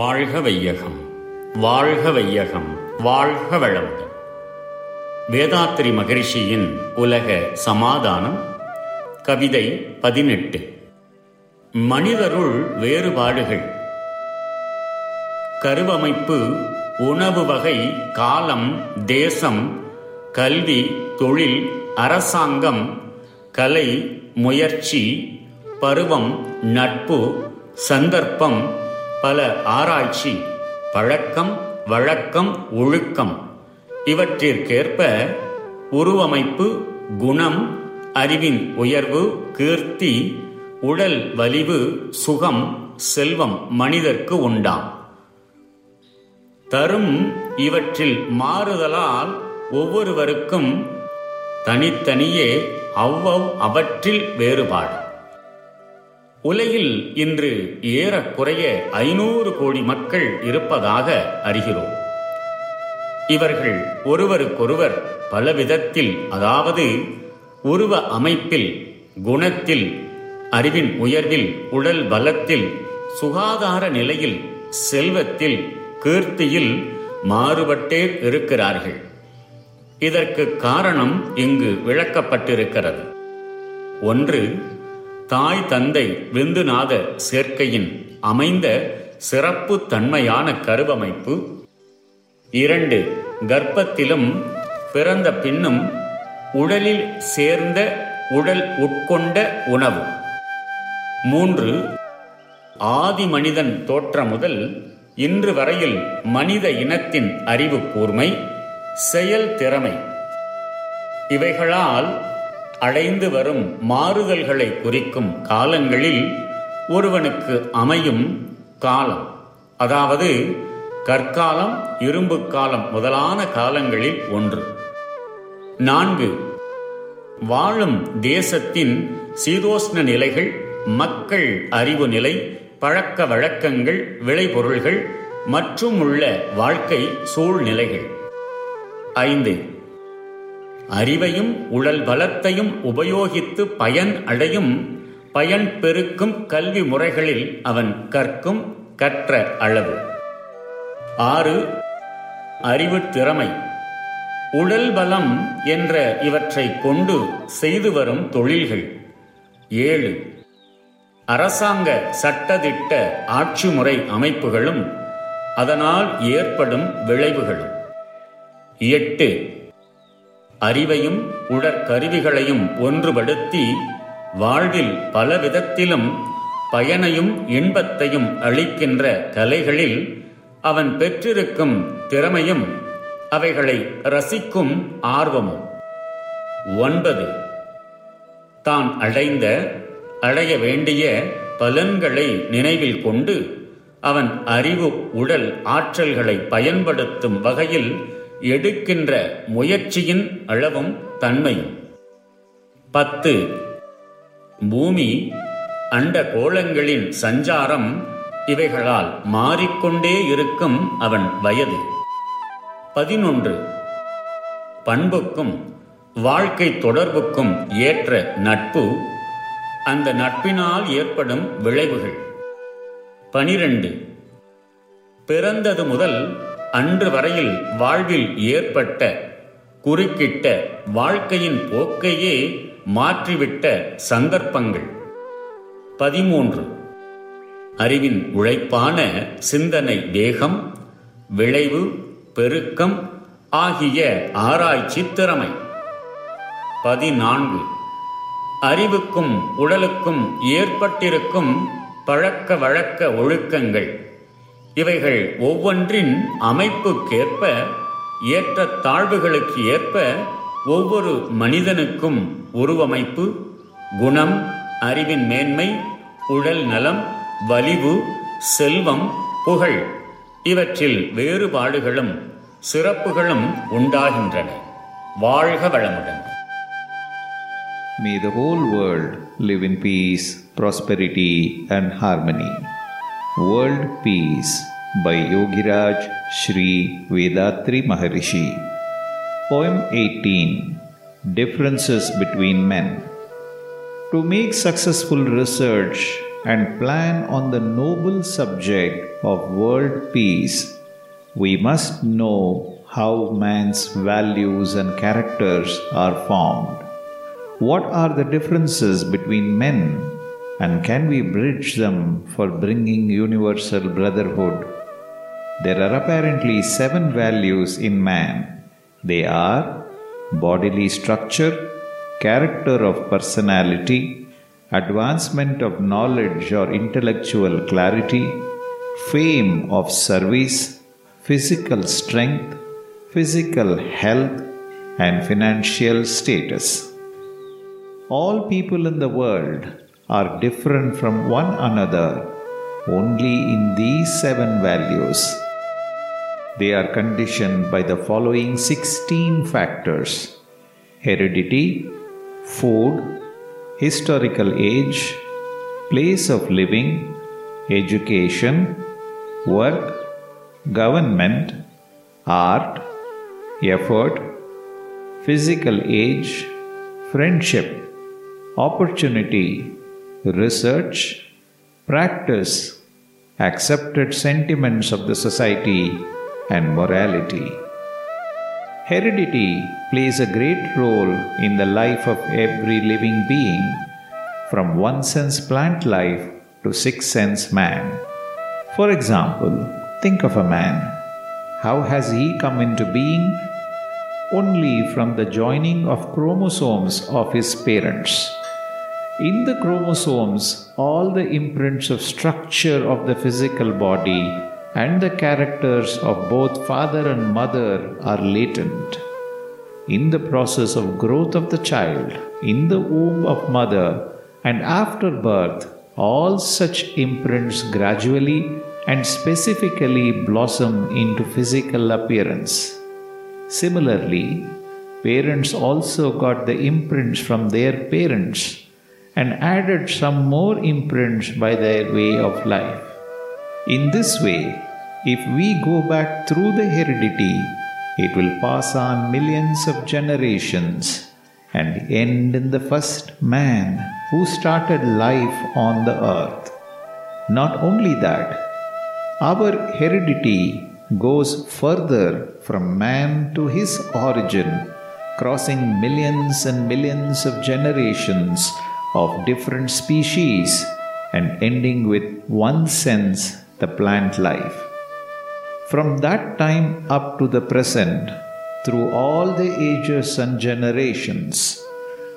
வாழ்க வையகம் வாழ்க வையகம் வாழ்க வளமுடன். வேதாத்திரி மகரிஷியின் உலக சமாதானம் கவிதை பதினெட்டு. மனிதருள் வேறுபாடுகள். கருவமைப்பு உணவு வகை காலம் தேசம் கல்வி தொழில் அரசாங்கம் கலை முயற்சி பருவம் நட்பு சந்தர்ப்பம் பல ஆராய்ச்சி பழக்கம் வழக்கம் ஒழுக்கம் இவற்றிற்கேற்ப உருவமைப்பு குணம் அறிவின் உயர்வு கீர்த்தி உடல் வலிவு சுகம் செல்வம் மனிதர்க்கு உண்டாம். தரும் இவற்றில் மாறுதலால் ஒவ்வொருவருக்கும் தனித்தனியே அவ்வவ் அவற்றில் வேறுபாடு. உலகில் இன்று ஏறக்குறைய ஐநூறு கோடி மக்கள் இருப்பதாக அறிகிறோம். இவர்கள் ஒருவருக்கொருவர் பலவிதத்தில் அதாவது உருவ அமைப்பில் குணத்தில் அறிவின் உயர்வில் உடல் பலத்தில் சுகாதார நிலையில் செல்வத்தில் கீர்த்தியில் மாறுபட்டே இருக்கிறார்கள். இதற்கு காரணம் இங்கு விளக்கப்பட்டிருக்கிறது. ஒன்று தாய் தந்தை விந்துநாத சேர்க்கையின் அமைந்த சிறப்பு தன்மையான கருவமைப்பு. இரண்டு கர்ப்பத்திலும் பிறந்த பின்னும் உடலில் சேர்ந்த உடல் உட்கொண்ட உணவு. மூன்று ஆதி மனிதன் தோற்ற முதல் இன்று வரையில் மனித இனத்தின் அறிவு கூர்மை செயல் திறமை. இவைகளால் அடைந்து வரும் மாறுதல்களை குறிக்கும் காலங்களில் ஒருவனுக்கு அமையும் காலம். அதாவது கற்காலம் இரும்பு காலம் முதலான காலங்களில் ஒன்று. நான்கு வாழும் தேசத்தின் சீதோஷ்ண நிலைகள் மக்கள் அறிவு நிலை பழக்க வழக்கங்கள் விளைபொருள்கள் மற்றும் உள்ள வாழ்க்கை சூழ்நிலைகள். ஐந்து அறிவையும் உடல் பலத்தையும் உபயோகித்து பயன் அடையும் பயன் பெருக்கும் கல்வி முறைகளில் அவன் கற்கும் கற்ற அளவு. ஆறு அறிவு திறமை. உடல் பலம் என்ற இவற்றை கொண்டு செய்து வரும் தொழில்கள். ஏழு அரசாங்க சட்டதிட்ட ஆட்சி முறை அமைப்புகளும் அதனால் ஏற்படும் விளைவுகளும். எட்டு அறிவையும் உடற்கருவிகளையும் ஒன்றுபடுத்தி வாழ்வில் பல விதத்திலும் பயனையும் இன்பத்தையும் அளிக்கின்ற கலைகளில் அவன் பெற்றிருக்கும் திறமையும் அவைகளை ரசிக்கும் ஆர்வமும். ஒன்பது. தான் அடைந்த அடைய வேண்டிய பலன்களை நினைவில் கொண்டு அவன் அறிவு உடல் ஆற்றல்களை பயன்படுத்தும் வகையில் எடுக்கின்ற முயற்சியின் அளவும் தன்மையும். பத்து. பூமி அண்ட கோளங்களின் சஞ்சாரம் இவைகளால் மாறிக்கொண்டே இருக்கும் அவன் வயது. பதினொன்று. பண்புக்கும் வாழ்க்கை தொடர்புக்கும் ஏற்ற நட்பு அந்த நட்பினால் ஏற்படும் விளைவுகள். பனிரெண்டு. பிறந்தது முதல் அன்று வரையில் வாழ்வில் ஏற்பட்ட குறுக்கிட்ட வாழ்க்கையின் போக்கையே மாற்றிவிட்ட சந்தர்ப்பங்கள். பதிமூன்று. அறிவின் உழைப்பான சிந்தனை வேகம் விளைவு பெருக்கம் ஆகிய ஆராய்ச்சி திறமை. பதினான்கு. அறிவுக்கும் உடலுக்கும் ஏற்பட்டிருக்கும் பழக்க வழக்க ஒழுக்கங்கள். இவைகள் ஒவ்வொன்றின் அமைப்புக்கேற்ப ஏற்ற தாழ்வுகளுக்கு ஏற்ப ஒவ்வொரு மனிதனுக்கும் உருவமைப்பு குணம் அறிவின் மேன்மை உடல் நலம் வலிவு செல்வம் புகழ் இவற்றில் வேறுபாடுகளும் சிறப்புகளும் உண்டாகின்றன வாழ்க வளமுடன் May the whole world live in peace, prosperity, and harmony. World Peace by Yogiraj Sri Vethathiri Maharishi. Poem 18 Differences Between Men. To make successful research, and plan on the noble subject of world peace, we must know how man's values and characters are formed. What are the differences between men, and can we bridge them for bringing universal brotherhood? There are apparently seven values in man. They are bodily structure, character of personality, advancement of knowledge or intellectual clarity, fame of service, physical strength, physical health, and financial status. All people in the world are different from one another only in these seven values. They are conditioned by the following 16 factors heredity, food, historical age, place of living, education, work, government, art, effort, physical age, friendship, opportunity, research, practice, accepted sentiments of the society, and morality. Heredity plays a great role in the life of every living being, from one sense plant life to six sense man. For example, think of a man. How has he come into being? only from the joining of chromosomes of his parents. In the chromosomes, all the imprints of structure of the physical body and the characters of both father and mother are latent. In the process of growth of the child, in the womb of mother, and after birth, all such imprints gradually and specifically blossom into physical appearance. Similarly, parents also got the imprints from their parents and added some more imprints by their way of life. In this way, if we go back through the heredity, it will pass on millions of generations and end in the first man who started life on the earth. Not only that, our heredity goes further from man to his origin, crossing millions and millions of generations of different species and ending with one sense the plant life. From that time up to the present, through all the ages and generations,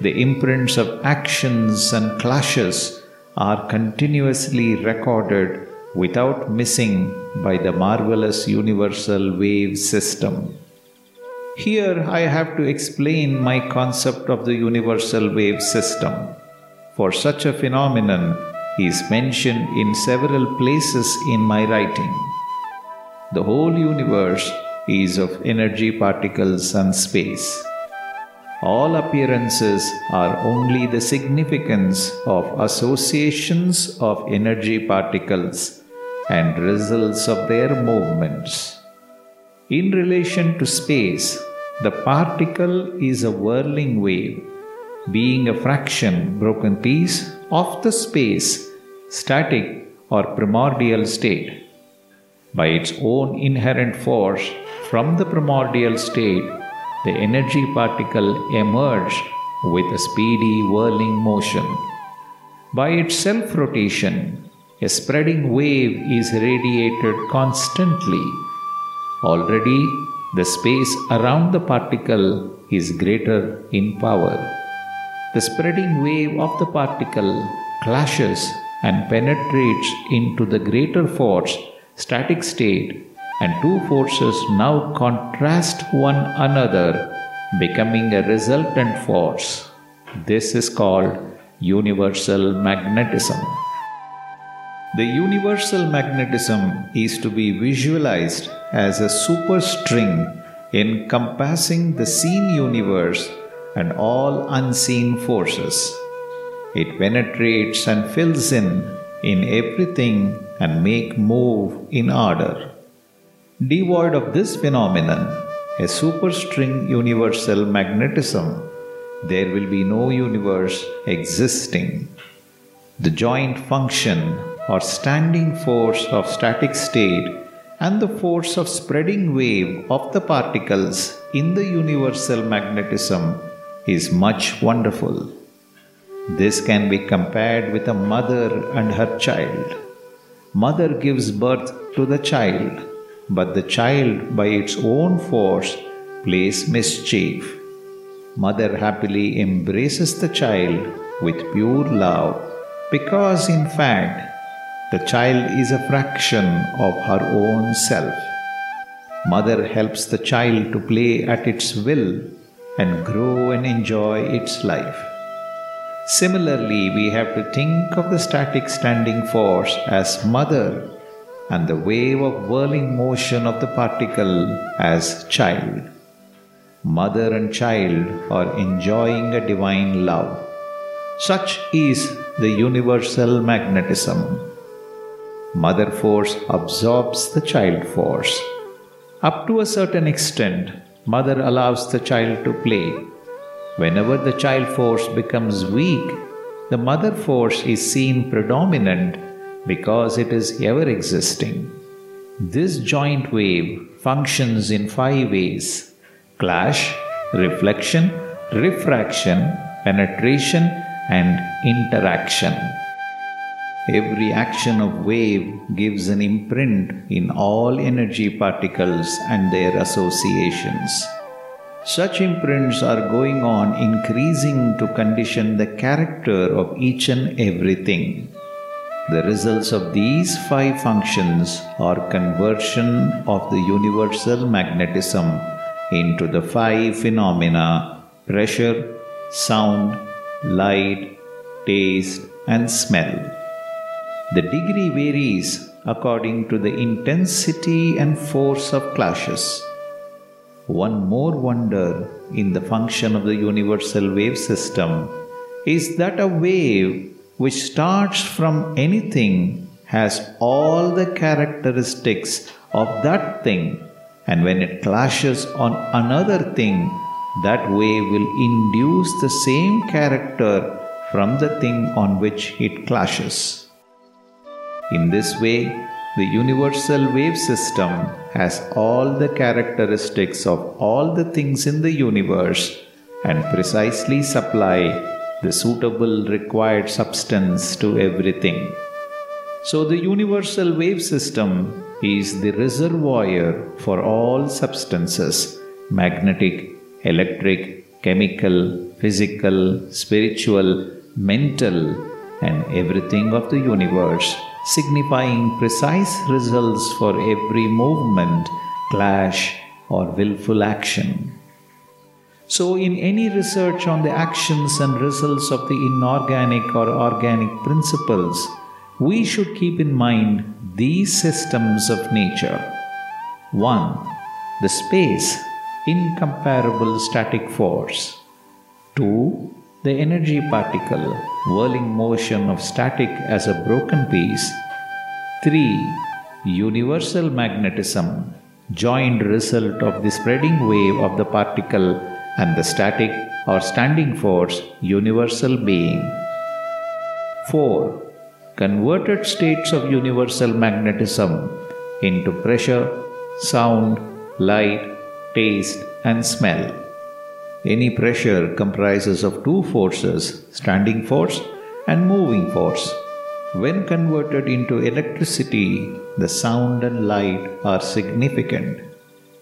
the imprints of actions and clashes are continuously recorded without missing by the marvelous universal wave system. Here I have to explain my concept of the universal wave system. For such a phenomenon is mentioned in several places in my writing. The whole universe is of energy particles and space. All appearances are only the significance of associations of energy particles and results of their movements. In relation to space, the particle is a whirling wave, being a fraction, broken piece of the space, static or primordial state. By its own inherent force, from the primordial state, the energy particle emerged with a speedy whirling motion. By its self rotation, a spreading wave is radiated constantly. Already, the space around the particle is greater in power. The spreading wave of the particle clashes and penetrates into the greater force, static state, and two forces now contrast one another, becoming a resultant force. This is called universal magnetism. The universal magnetism is to be visualized as a superstring encompassing the seen universe and all unseen forces. It penetrates and fills in in everything and make move in order. Devoid of this phenomenon, a superstring universal magnetism, there will be no universe existing. The joint function or standing force of static state and the force of spreading wave of the particles in the universal magnetism is much wonderful. This can be compared with a mother and her child. Mother gives birth to the child, but the child, by its own force, plays mischief. Mother happily embraces the child with pure love because, in fact, the child is a fraction of her own self. Mother helps the child to play at its will and grow and enjoy its life. Similarly, we have to think of the static standing force as mother and the wave of whirling motion of the particle as child. Mother and child are enjoying a divine love. Such is the universal magnetism. Mother force absorbs the child force. Up to a certain extent, mother allows the child to play. Whenever the child force becomes weak, the mother force is seen predominant because it is ever existing. This joint wave functions in five ways clash, reflection, refraction, penetration, and interaction. Every action of wave gives an imprint in all energy particles and their associations. Such imprints are going on increasing to condition the character of each and everything. The results of these five functions are conversion of the universal magnetism into the five phenomena pressure, sound, light, taste, and smell. The degree varies according to the intensity and force of clashes. One more wonder in the function of the universal wave system is that a wave which starts from anything has all the characteristics of that thing, and when it clashes on another thing, that wave will induce the same character from the thing on which it clashes. In this way, the universal wave system has all the characteristics of all the things in the universe and precisely supply the suitable required substance to everything. So the universal wave system is the reservoir for all substances magnetic, electric, chemical, physical, spiritual, mental, and everything of the universe signifying precise results for every movement, clash, or willful action. So, in any research on the actions and results of the inorganic or organic principles, we should keep in mind these systems of nature. 1. The space, incomparable static force. 2 the energy particle, whirling motion of static as a broken piece. 3. Universal magnetism, joined result of the spreading wave of the particle and the static or standing force, universal being. 4. Converted states of universal magnetism into pressure, sound, light, taste, and smell. Any pressure comprises of two forces, standing force and moving force. When converted into electricity, the sound and light are significant.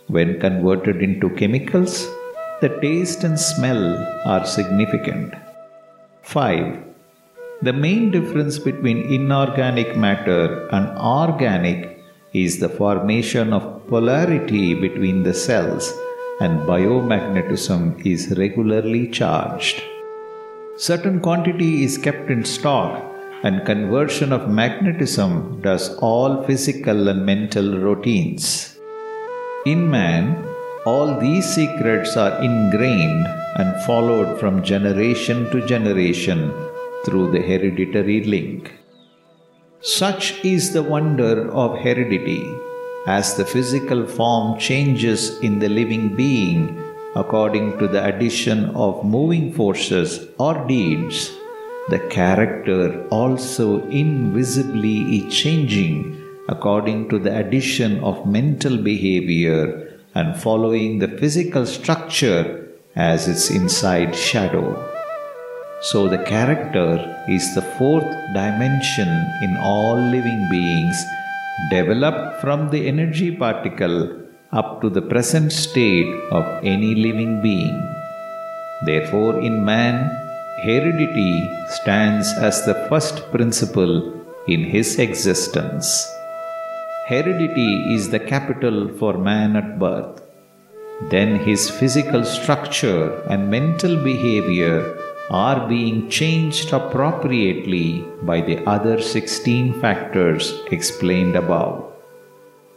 When converted into chemicals, the taste and smell are significant. 5. The main difference between inorganic matter and organic is the formation of polarity between the cells and biomagnetism is regularly charged. Certain quantity is kept in stock and conversion of magnetism does all physical and mental routines. In man, all these secrets are ingrained and followed from generation to generation through the hereditary link. Such is the wonder of heredity as the physical form changes in the living being according to the addition of moving forces or deeds, the character also invisibly is changing according to the addition of mental behavior and following the physical structure as its inside shadow. So, the character is the fourth dimension in all living beings, developed from the energy particle up to the present state of any living being. Therefore, in man, heredity stands as the first principle in his existence. Heredity is the capital for man at birth. Then his physical structure and mental behavior are being changed appropriately by the other 16 factors explained above.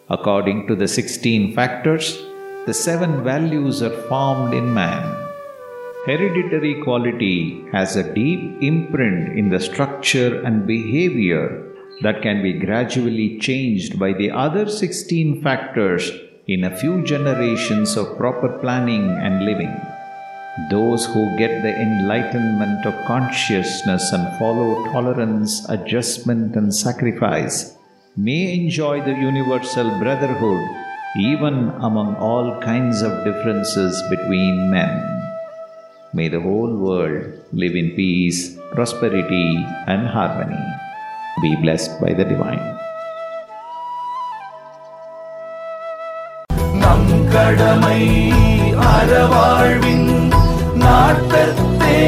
According to the 16 factors, the seven values are formed in man. Hereditary quality has a deep imprint in the structure and behavior that can be gradually changed by the other 16 factors in a few generations of proper planning and living. Those who get the enlightenment of consciousness and follow tolerance, adjustment, and sacrifice may enjoy the universal brotherhood even among all kinds of differences between men. May the whole world live in peace, prosperity, and harmony. Be blessed by the divine. நம் கடமை அறவாழ்வின் நாட்டத்தே